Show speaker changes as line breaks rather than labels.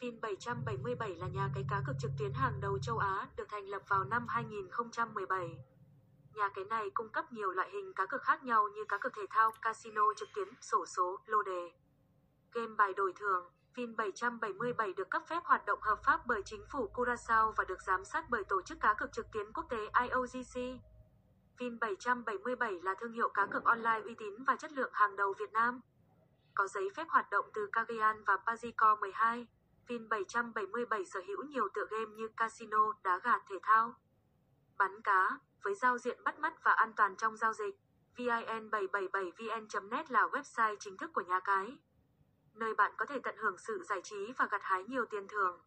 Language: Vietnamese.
Vin 777 là nhà cái cá cược trực tuyến hàng đầu châu Á, được thành lập vào năm 2017. Nhà cái này cung cấp nhiều loại hình cá cược khác nhau như cá cược thể thao, casino trực tuyến, sổ số, lô đề, game bài đổi thưởng. Vin 777 được cấp phép hoạt động hợp pháp bởi chính phủ Curaçao và được giám sát bởi tổ chức cá cược trực tuyến quốc tế IOGC. Vin 777 là thương hiệu cá cược online uy tín và chất lượng hàng đầu Việt Nam. Có giấy phép hoạt động từ Cagayan và Pazico 12. Vin 777 sở hữu nhiều tựa game như casino, đá gà thể thao, bắn cá, với giao diện bắt mắt và an toàn trong giao dịch. VIN777VN.net là website chính thức của nhà cái, nơi bạn có thể tận hưởng sự giải trí và gặt hái nhiều tiền thưởng.